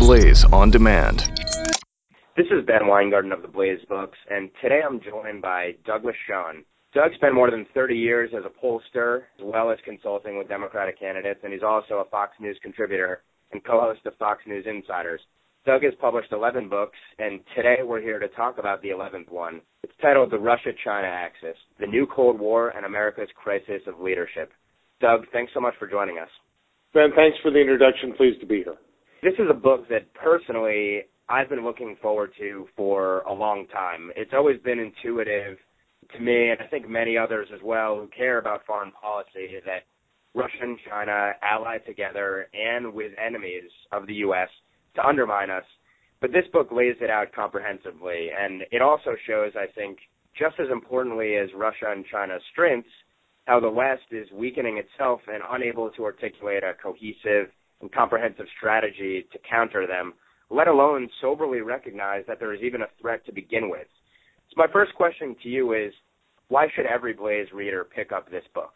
Blaze on demand. This is Ben Weingarten of the Blaze Books, and today I'm joined by Douglas Schoen. Doug spent more than 30 years as a pollster, as well as consulting with Democratic candidates, and he's also a Fox News contributor and co-host of Fox News Insiders. Doug has published 11 books, and today we're here to talk about the 11th one. It's titled The Russia-China Axis, The New Cold War and America's Crisis of Leadership. Doug, thanks so much for joining us. Ben, thanks for the introduction. Pleased to be here. This is a book that personally I've been looking forward to for a long time. It's always been intuitive to me, and I think many others as well who care about foreign policy, that Russia and China ally together and with enemies of the U.S. to undermine us. But this book lays it out comprehensively, and it also shows, I think, just as importantly as Russia and China's strengths, how the West is weakening itself and unable to articulate a cohesive and comprehensive strategy to counter them, let alone soberly recognize that there is even a threat to begin with. So my first question to you is, why should every Blaze reader pick up this book?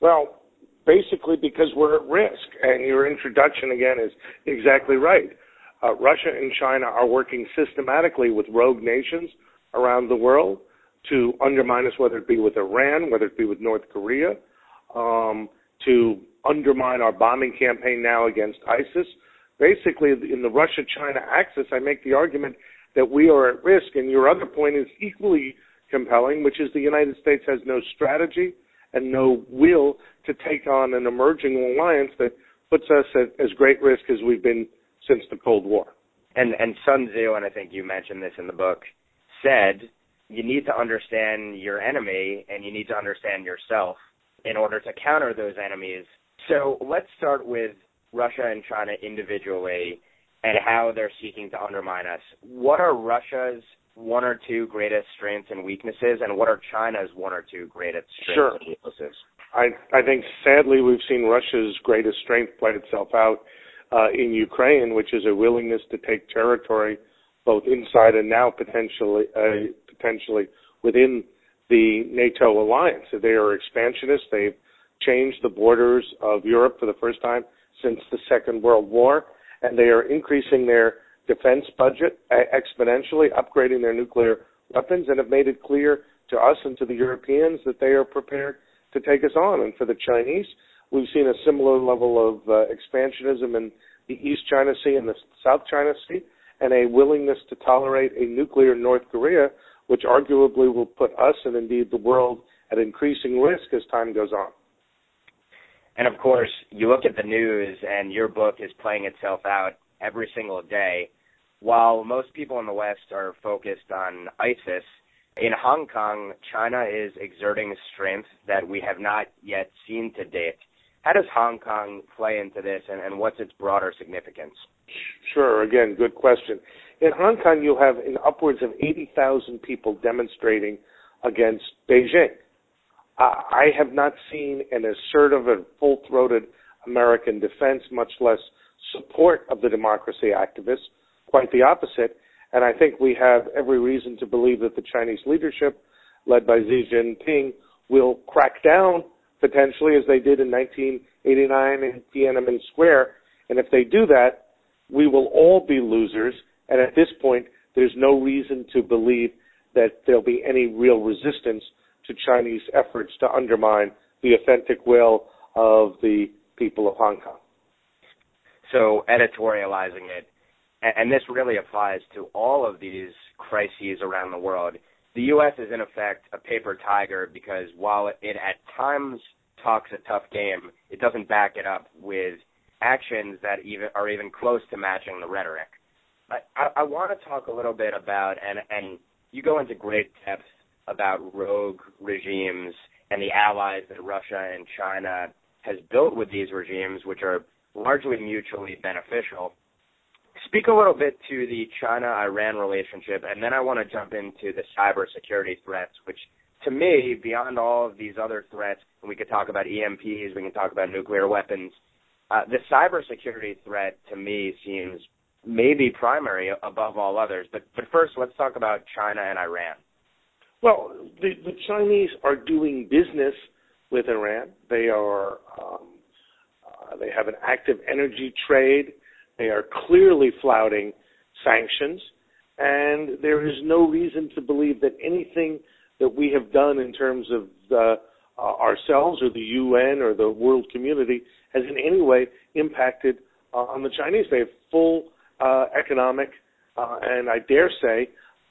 Well, basically because we're at risk, and your introduction again is exactly right. Uh, Russia and China are working systematically with rogue nations around the world to undermine us, whether it be with Iran, whether it be with North Korea, um, to undermine our bombing campaign now against ISIS. Basically, in the Russia China axis, I make the argument that we are at risk. And your other point is equally compelling, which is the United States has no strategy and no will to take on an emerging alliance that puts us at as great risk as we've been since the Cold War. And and Sun Tzu, and I think you mentioned this in the book, said you need to understand your enemy and you need to understand yourself in order to counter those enemies. So let's start with Russia and China individually and how they're seeking to undermine us. What are Russia's one or two greatest strengths and weaknesses, and what are China's one or two greatest strengths sure. and weaknesses? I, I think sadly we've seen Russia's greatest strength play itself out uh, in Ukraine, which is a willingness to take territory both inside and now potentially uh, potentially within the NATO alliance. They are expansionists. They've changed the borders of Europe for the first time since the Second World War, and they are increasing their defense budget exponentially, upgrading their nuclear weapons, and have made it clear to us and to the Europeans that they are prepared to take us on. And for the Chinese, we've seen a similar level of uh, expansionism in the East China Sea and the South China Sea, and a willingness to tolerate a nuclear North Korea, which arguably will put us and indeed the world at increasing risk as time goes on. And of course, you look at the news, and your book is playing itself out every single day. While most people in the West are focused on ISIS, in Hong Kong, China is exerting strength that we have not yet seen to date. How does Hong Kong play into this, and, and what's its broader significance? Sure. Again, good question. In Hong Kong, you have upwards of 80,000 people demonstrating against Beijing. Uh, I have not seen an assertive and full-throated American defense, much less support of the democracy activists. Quite the opposite. And I think we have every reason to believe that the Chinese leadership, led by Xi Jinping, will crack down potentially as they did in 1989 in Tiananmen Square. And if they do that, we will all be losers. And at this point, there's no reason to believe that there'll be any real resistance to Chinese efforts to undermine the authentic will of the people of Hong Kong. So editorializing it, and this really applies to all of these crises around the world. The U.S. is in effect a paper tiger because while it at times talks a tough game, it doesn't back it up with actions that even are even close to matching the rhetoric. I, I, want to talk a little bit about, and, and you go into great depth about rogue regimes and the allies that Russia and China has built with these regimes, which are largely mutually beneficial. Speak a little bit to the China-Iran relationship, and then I want to jump into the cybersecurity threats, which to me, beyond all of these other threats, and we could talk about EMPs, we can talk about nuclear weapons, uh, the cybersecurity threat to me seems maybe primary above all others. But but first, let's talk about China and Iran. Well, the, the Chinese are doing business with Iran. They are um, uh, they have an active energy trade. They are clearly flouting sanctions, and there is no reason to believe that anything that we have done in terms of the, uh, ourselves or the UN or the world community has in any way impacted uh, on the Chinese. They have full uh, economic uh, and I dare say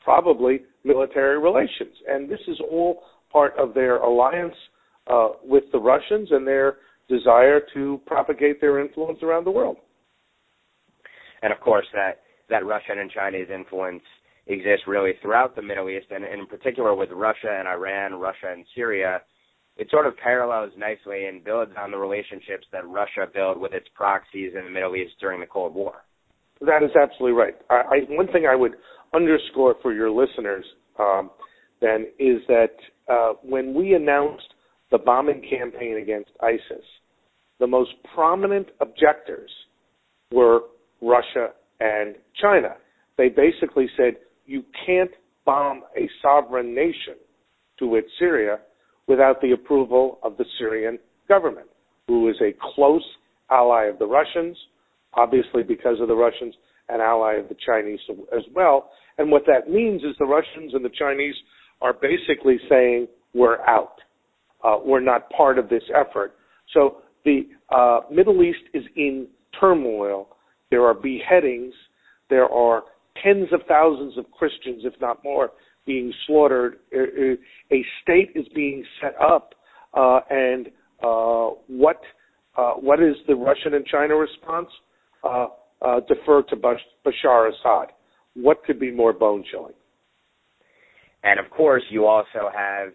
probably military relations, and this is all part of their alliance uh, with the Russians and their desire to propagate their influence around the world. And of course, that that Russian and Chinese influence exists really throughout the Middle East, and in particular with Russia and Iran, Russia and Syria. It sort of parallels nicely and builds on the relationships that Russia built with its proxies in the Middle East during the Cold War. That is absolutely right. I, I, one thing I would underscore for your listeners um, then is that uh, when we announced the bombing campaign against ISIS, the most prominent objectors were Russia and China. They basically said, you can't bomb a sovereign nation, to which Syria, without the approval of the Syrian government, who is a close ally of the Russians, obviously because of the Russians, an ally of the Chinese as well. And what that means is the Russians and the Chinese are basically saying, we're out. Uh, we're not part of this effort. So the uh, Middle East is in turmoil. There are beheadings. There are tens of thousands of Christians, if not more, being slaughtered. A state is being set up, uh, and uh, what uh, what is the Russian and China response? Uh, defer to Bashar Assad. What could be more bone chilling? And of course, you also have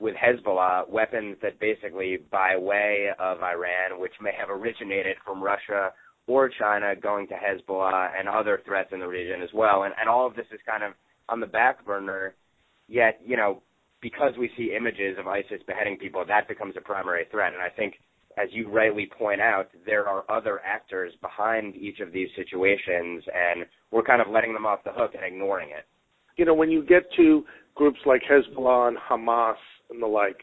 with Hezbollah weapons that basically, by way of Iran, which may have originated from Russia or China, going to Hezbollah and other threats in the region as well. And, and all of this is kind of on the back burner. Yet, you know, because we see images of ISIS beheading people, that becomes a primary threat. And I think as you rightly point out, there are other actors behind each of these situations, and we're kind of letting them off the hook and ignoring it. You know, when you get to groups like Hezbollah and Hamas and the like,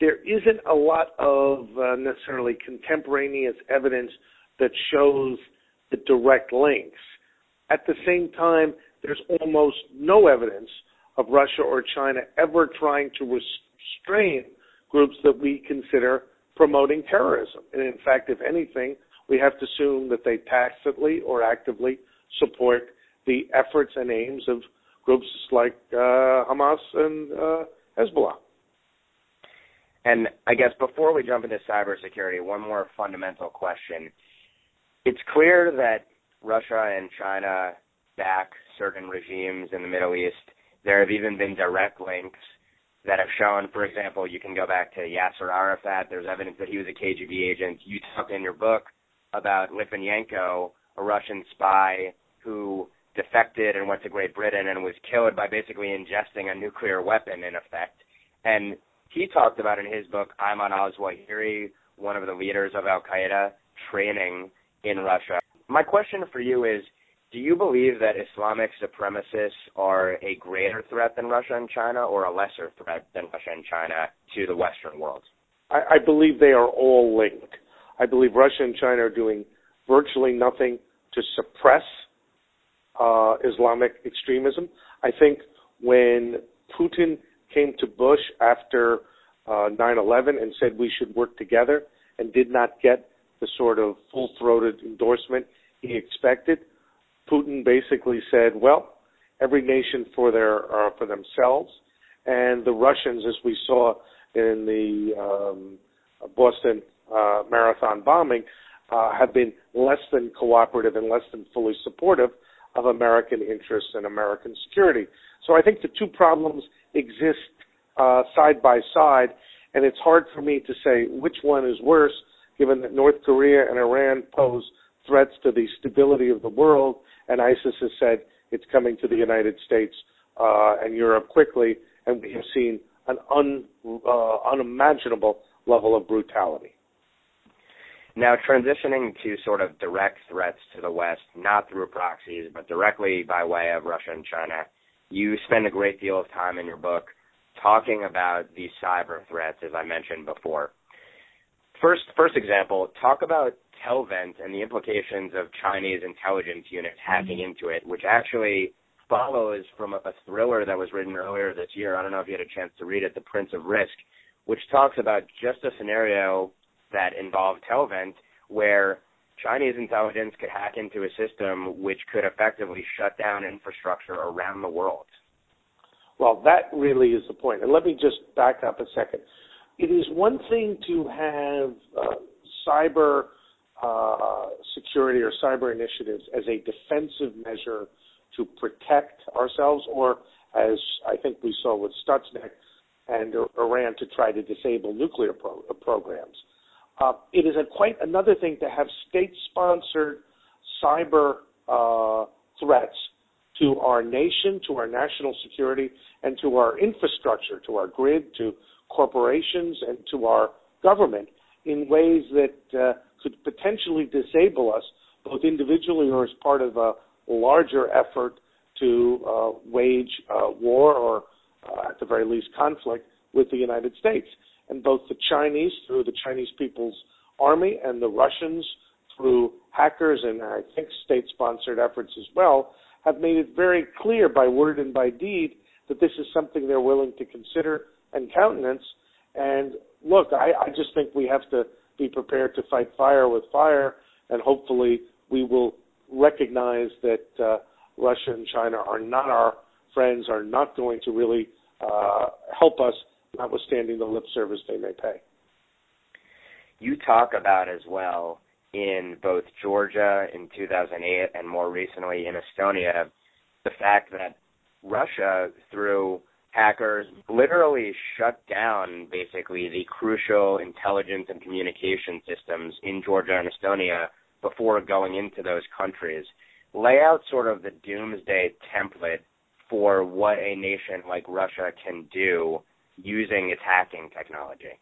there isn't a lot of uh, necessarily contemporaneous evidence that shows the direct links. At the same time, there's almost no evidence of Russia or China ever trying to restrain groups that we consider promoting terrorism. And in fact, if anything, we have to assume that they tacitly or actively support the efforts and aims of groups like uh, Hamas and uh, Hezbollah. And I guess before we jump into cybersecurity, one more fundamental question. It's clear that Russia and China back certain regimes in the Middle East. There have even been direct links that have shown, for example, you can go back to Yasser Arafat. There's evidence that he was a KGB agent. You talk in your book about Litvinenko, a Russian spy who defected and went to Great Britain and was killed by basically ingesting a nuclear weapon in effect. And he talked about in his book Ayman al-Zawahiri, one of the leaders of Al Qaeda, training in Russia. My question for you is do you believe that Islamic supremacists are a greater threat than Russia and China or a lesser threat than Russia and China to the Western world? I, I believe they are all linked. I believe Russia and China are doing virtually nothing to suppress uh, Islamic extremism. I think when Putin came to Bush after uh, 9/11 and said we should work together and did not get the sort of full-throated endorsement he expected, Putin basically said, well, every nation for their uh, for themselves, and the Russians, as we saw in the um, Boston uh, Marathon bombing, uh, have been less than cooperative and less than fully supportive of American interests and American security. So I think the two problems exist uh, side by side, and it's hard for me to say which one is worse, given that North Korea and Iran pose threats to the stability of the world and ISIS has said it's coming to the United States uh, and Europe quickly, and we have seen an un, uh, unimaginable level of brutality. Now, transitioning to sort of direct threats to the West, not through proxies, but directly by way of Russia and China, you spend a great deal of time in your book talking about these cyber threats, as I mentioned before. First first example, talk about Telvent and the implications of Chinese intelligence units hacking into it, which actually follows from a, a thriller that was written earlier this year. I don't know if you had a chance to read it, The Prince of Risk, which talks about just a scenario that involved Telvent where Chinese intelligence could hack into a system which could effectively shut down infrastructure around the world. Well, that really is the point. And let me just back up a second. It is one thing to have uh, cyber uh, security or cyber initiatives as a defensive measure to protect ourselves, or as I think we saw with Stuxnet and Iran to try to disable nuclear pro- programs. Uh, it is a quite another thing to have state-sponsored cyber uh, threats to our nation, to our national security, and to our infrastructure, to our grid, to corporations, and to our government in ways that uh, could potentially disable us, both individually or as part of a larger effort to uh, wage uh, war or, uh, at the very least, conflict with the United States. And both the Chinese through the Chinese People's Army and the Russians through hackers and I think state-sponsored efforts as well have made it very clear by word and by deed that this is something they're willing to consider and countenance. And look, I, I just think we have to be prepared to fight fire with fire, and hopefully we will recognize that uh, Russia and China are not our friends, are not going to really uh, help us notwithstanding the lip service they may pay. You talk about as well in both Georgia in 2008 and more recently in Estonia the fact that Russia, through hackers, literally shut down basically the crucial intelligence and communication systems in Georgia and Estonia before going into those countries. Lay out sort of the doomsday template for what a nation like Russia can do using its hacking technology?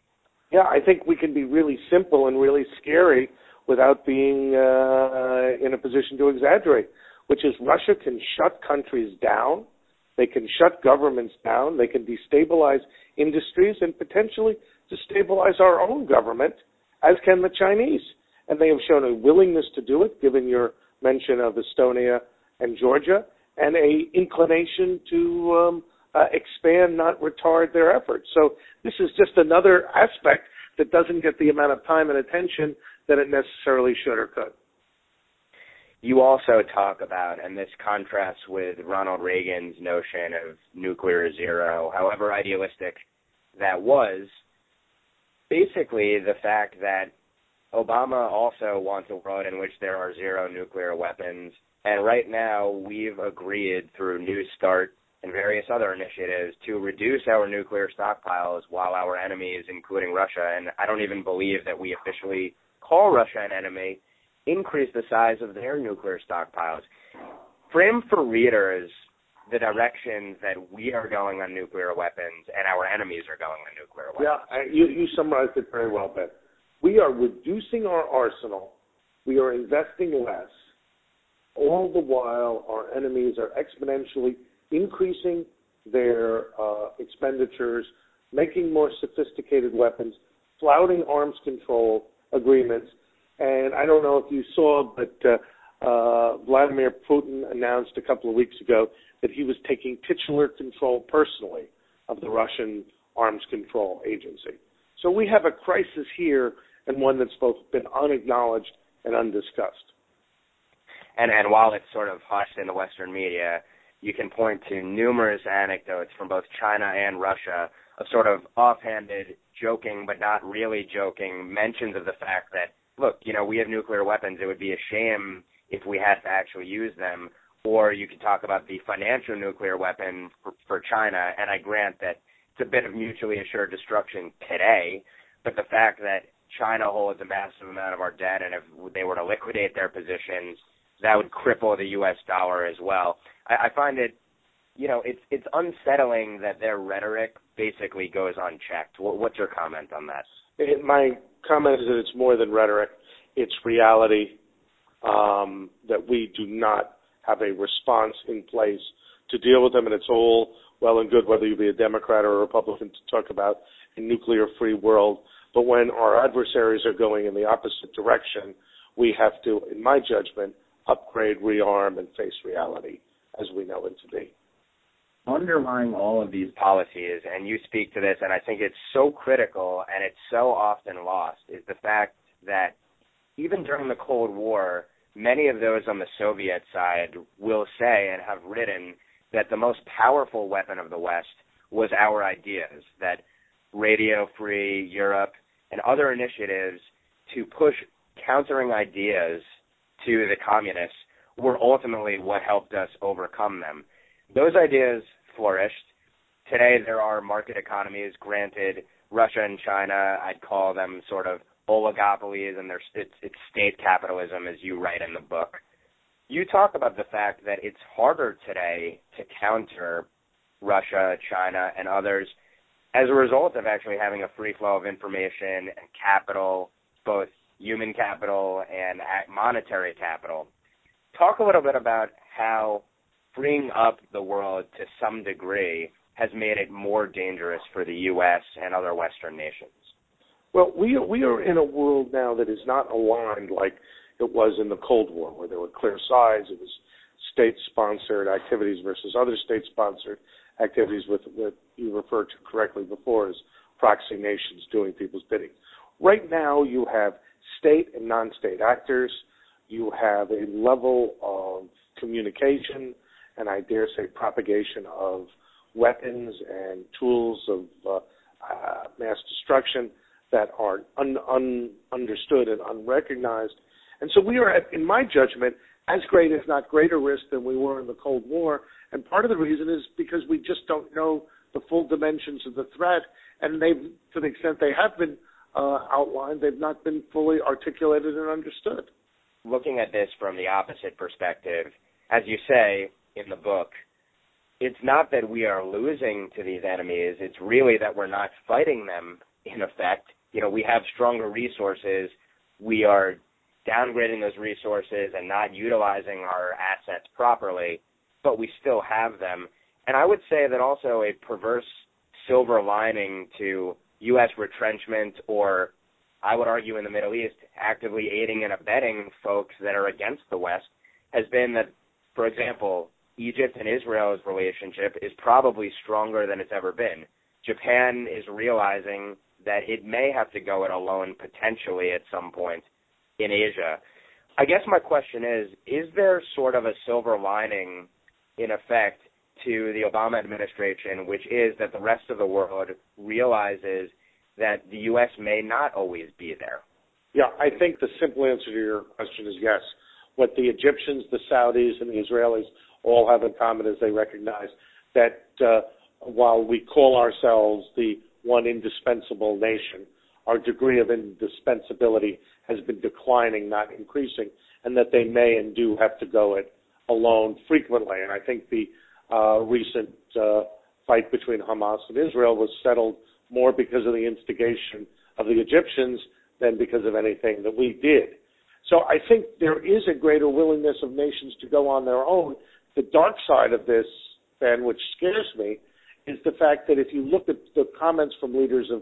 Yeah, I think we can be really simple and really scary without being uh, in a position to exaggerate, which is Russia can shut countries down, they can shut governments down, they can destabilize industries and potentially destabilize our own government, as can the Chinese. And they have shown a willingness to do it, given your mention of Estonia and Georgia, and a inclination to um, uh, expand, not retard their efforts. So this is just another aspect that doesn't get the amount of time and attention that it necessarily should or could. You also talk about, and this contrasts with Ronald Reagan's notion of nuclear zero, however idealistic that was, basically the fact that Obama also wants a world in which there are zero nuclear weapons. And right now, we've agreed through New START and various other initiatives to reduce our nuclear stockpiles while our enemies, including Russia, and I don't even believe that we officially call Russia an enemy, increase the size of their nuclear stockpiles. Frame for readers the direction that we are going on nuclear weapons and our enemies are going on nuclear weapons. Yeah, you, you summarized it very well, Ben. We are reducing our arsenal. We are investing less. All the while, our enemies are exponentially increasing their uh, expenditures, making more sophisticated weapons, flouting arms control agreements. And I don't know if you saw, but uh, uh, Vladimir Putin announced a couple of weeks ago that he was taking titular control personally of the Russian Arms Control Agency. So we have a crisis here and one that's both been unacknowledged and undiscussed. And and while it's sort of hushed in the Western media, you can point to numerous anecdotes from both China and Russia of sort of offhanded, joking but not really joking mentions of the fact that, look, you know, we have nuclear weapons. It would be a shame if we had to actually use them. Or you could talk about the financial nuclear weapon for, for China, and I grant that it's a bit of mutually assured destruction today, but the fact that China holds a massive amount of our debt, and if they were to liquidate their positions, that would cripple the U.S. dollar as well. I, I find it, you know, it's it's unsettling that their rhetoric basically goes unchecked. What, what's your comment on that? It, my comment is that it's more than rhetoric; it's reality. Um, that we do not have a response in place to deal with them, and it's all well and good whether you be a Democrat or a Republican to talk about a nuclear-free world. But when our adversaries are going in the opposite direction, we have to, in my judgment, upgrade, rearm, and face reality as we know it to be. Underlying all of these policies, and you speak to this, and I think it's so critical and it's so often lost, is the fact that even during the Cold War, many of those on the Soviet side will say and have written that the most powerful weapon of the West was our ideas, that Radio Free Europe and other initiatives to push countering ideas to the communists were ultimately what helped us overcome them. Those ideas flourished. Today there are market economies. Granted, Russia and China, I'd call them sort of oligopolies, and there's it's, it's state capitalism, as you write in the book. You talk about the fact that it's harder today to counter Russia, China, and others as a result of actually having a free flow of information and capital, both human capital and monetary capital. Talk a little bit about how freeing up the world to some degree has made it more dangerous for the U.S. and other Western nations. Well, we we are in a world now that is not aligned like it was in the Cold War, where there were clear sides. It was state-sponsored activities versus other state-sponsored activities, with what you referred to correctly before as proxy nations doing people's bidding. Right now, you have state and non-state actors. You have a level of communication and I dare say propagation of weapons and tools of uh, uh, mass destruction that are un, un, understood and unrecognized. And so we are, at, in my judgment, as great, if not greater risk than we were in the Cold War. And part of the reason is because we just don't know the full dimensions of the threat, and they've, to the extent they have been uh, outlined, they've not been fully articulated and understood. Looking at this from the opposite perspective, as you say in the book, it's not that we are losing to these enemies, it's really that we're not fighting them in effect. You know, we have stronger resources. We are downgrading those resources and not utilizing our assets properly, but we still have them. And I would say that also a perverse silver lining to U.S. retrenchment or I would argue in the Middle East, actively aiding and abetting folks that are against the West has been that, for example, Egypt and Israel's relationship is probably stronger than it's ever been. Japan is realizing that it may have to go it alone potentially at some point in Asia. I guess my question is is there sort of a silver lining in effect to the Obama administration, which is that the rest of the world realizes that the U.S. may not always be there? Yeah, I think the simple answer to your question is yes. What the Egyptians, the Saudis, and the Israelis all have in common is they recognize that uh, while we call ourselves the one indispensable nation, our degree of indispensability has been declining, not increasing, and that they may and do have to go it alone frequently. And I think the uh, recent uh, fight between Hamas and Israel was settled more because of the instigation of the Egyptians than because of anything that we did. So I think there is a greater willingness of nations to go on their own. The dark side of this, Ben, which scares me, is the fact that if you look at the comments from leaders of,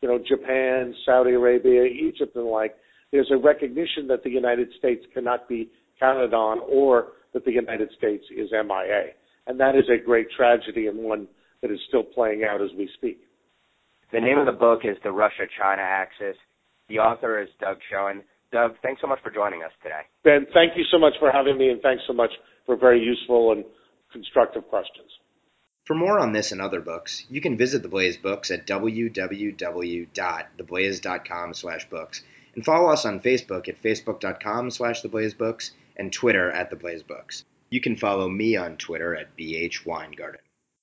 you know, Japan, Saudi Arabia, Egypt, and the like, there's a recognition that the United States cannot be counted on, or that the United States is MIA, and that is a great tragedy and one that is still playing out as we speak. The name of the book is The Russia-China Axis. The author is Doug Schoen. Doug, thanks so much for joining us today. Ben, thank you so much for having me, and thanks so much for very useful and constructive questions. For more on this and other books, you can visit The Blaze Books at www.theblaze.com slash books and follow us on Facebook at facebook.com slash theblazebooks and Twitter at theblaze books. You can follow me on Twitter at bhweingarten.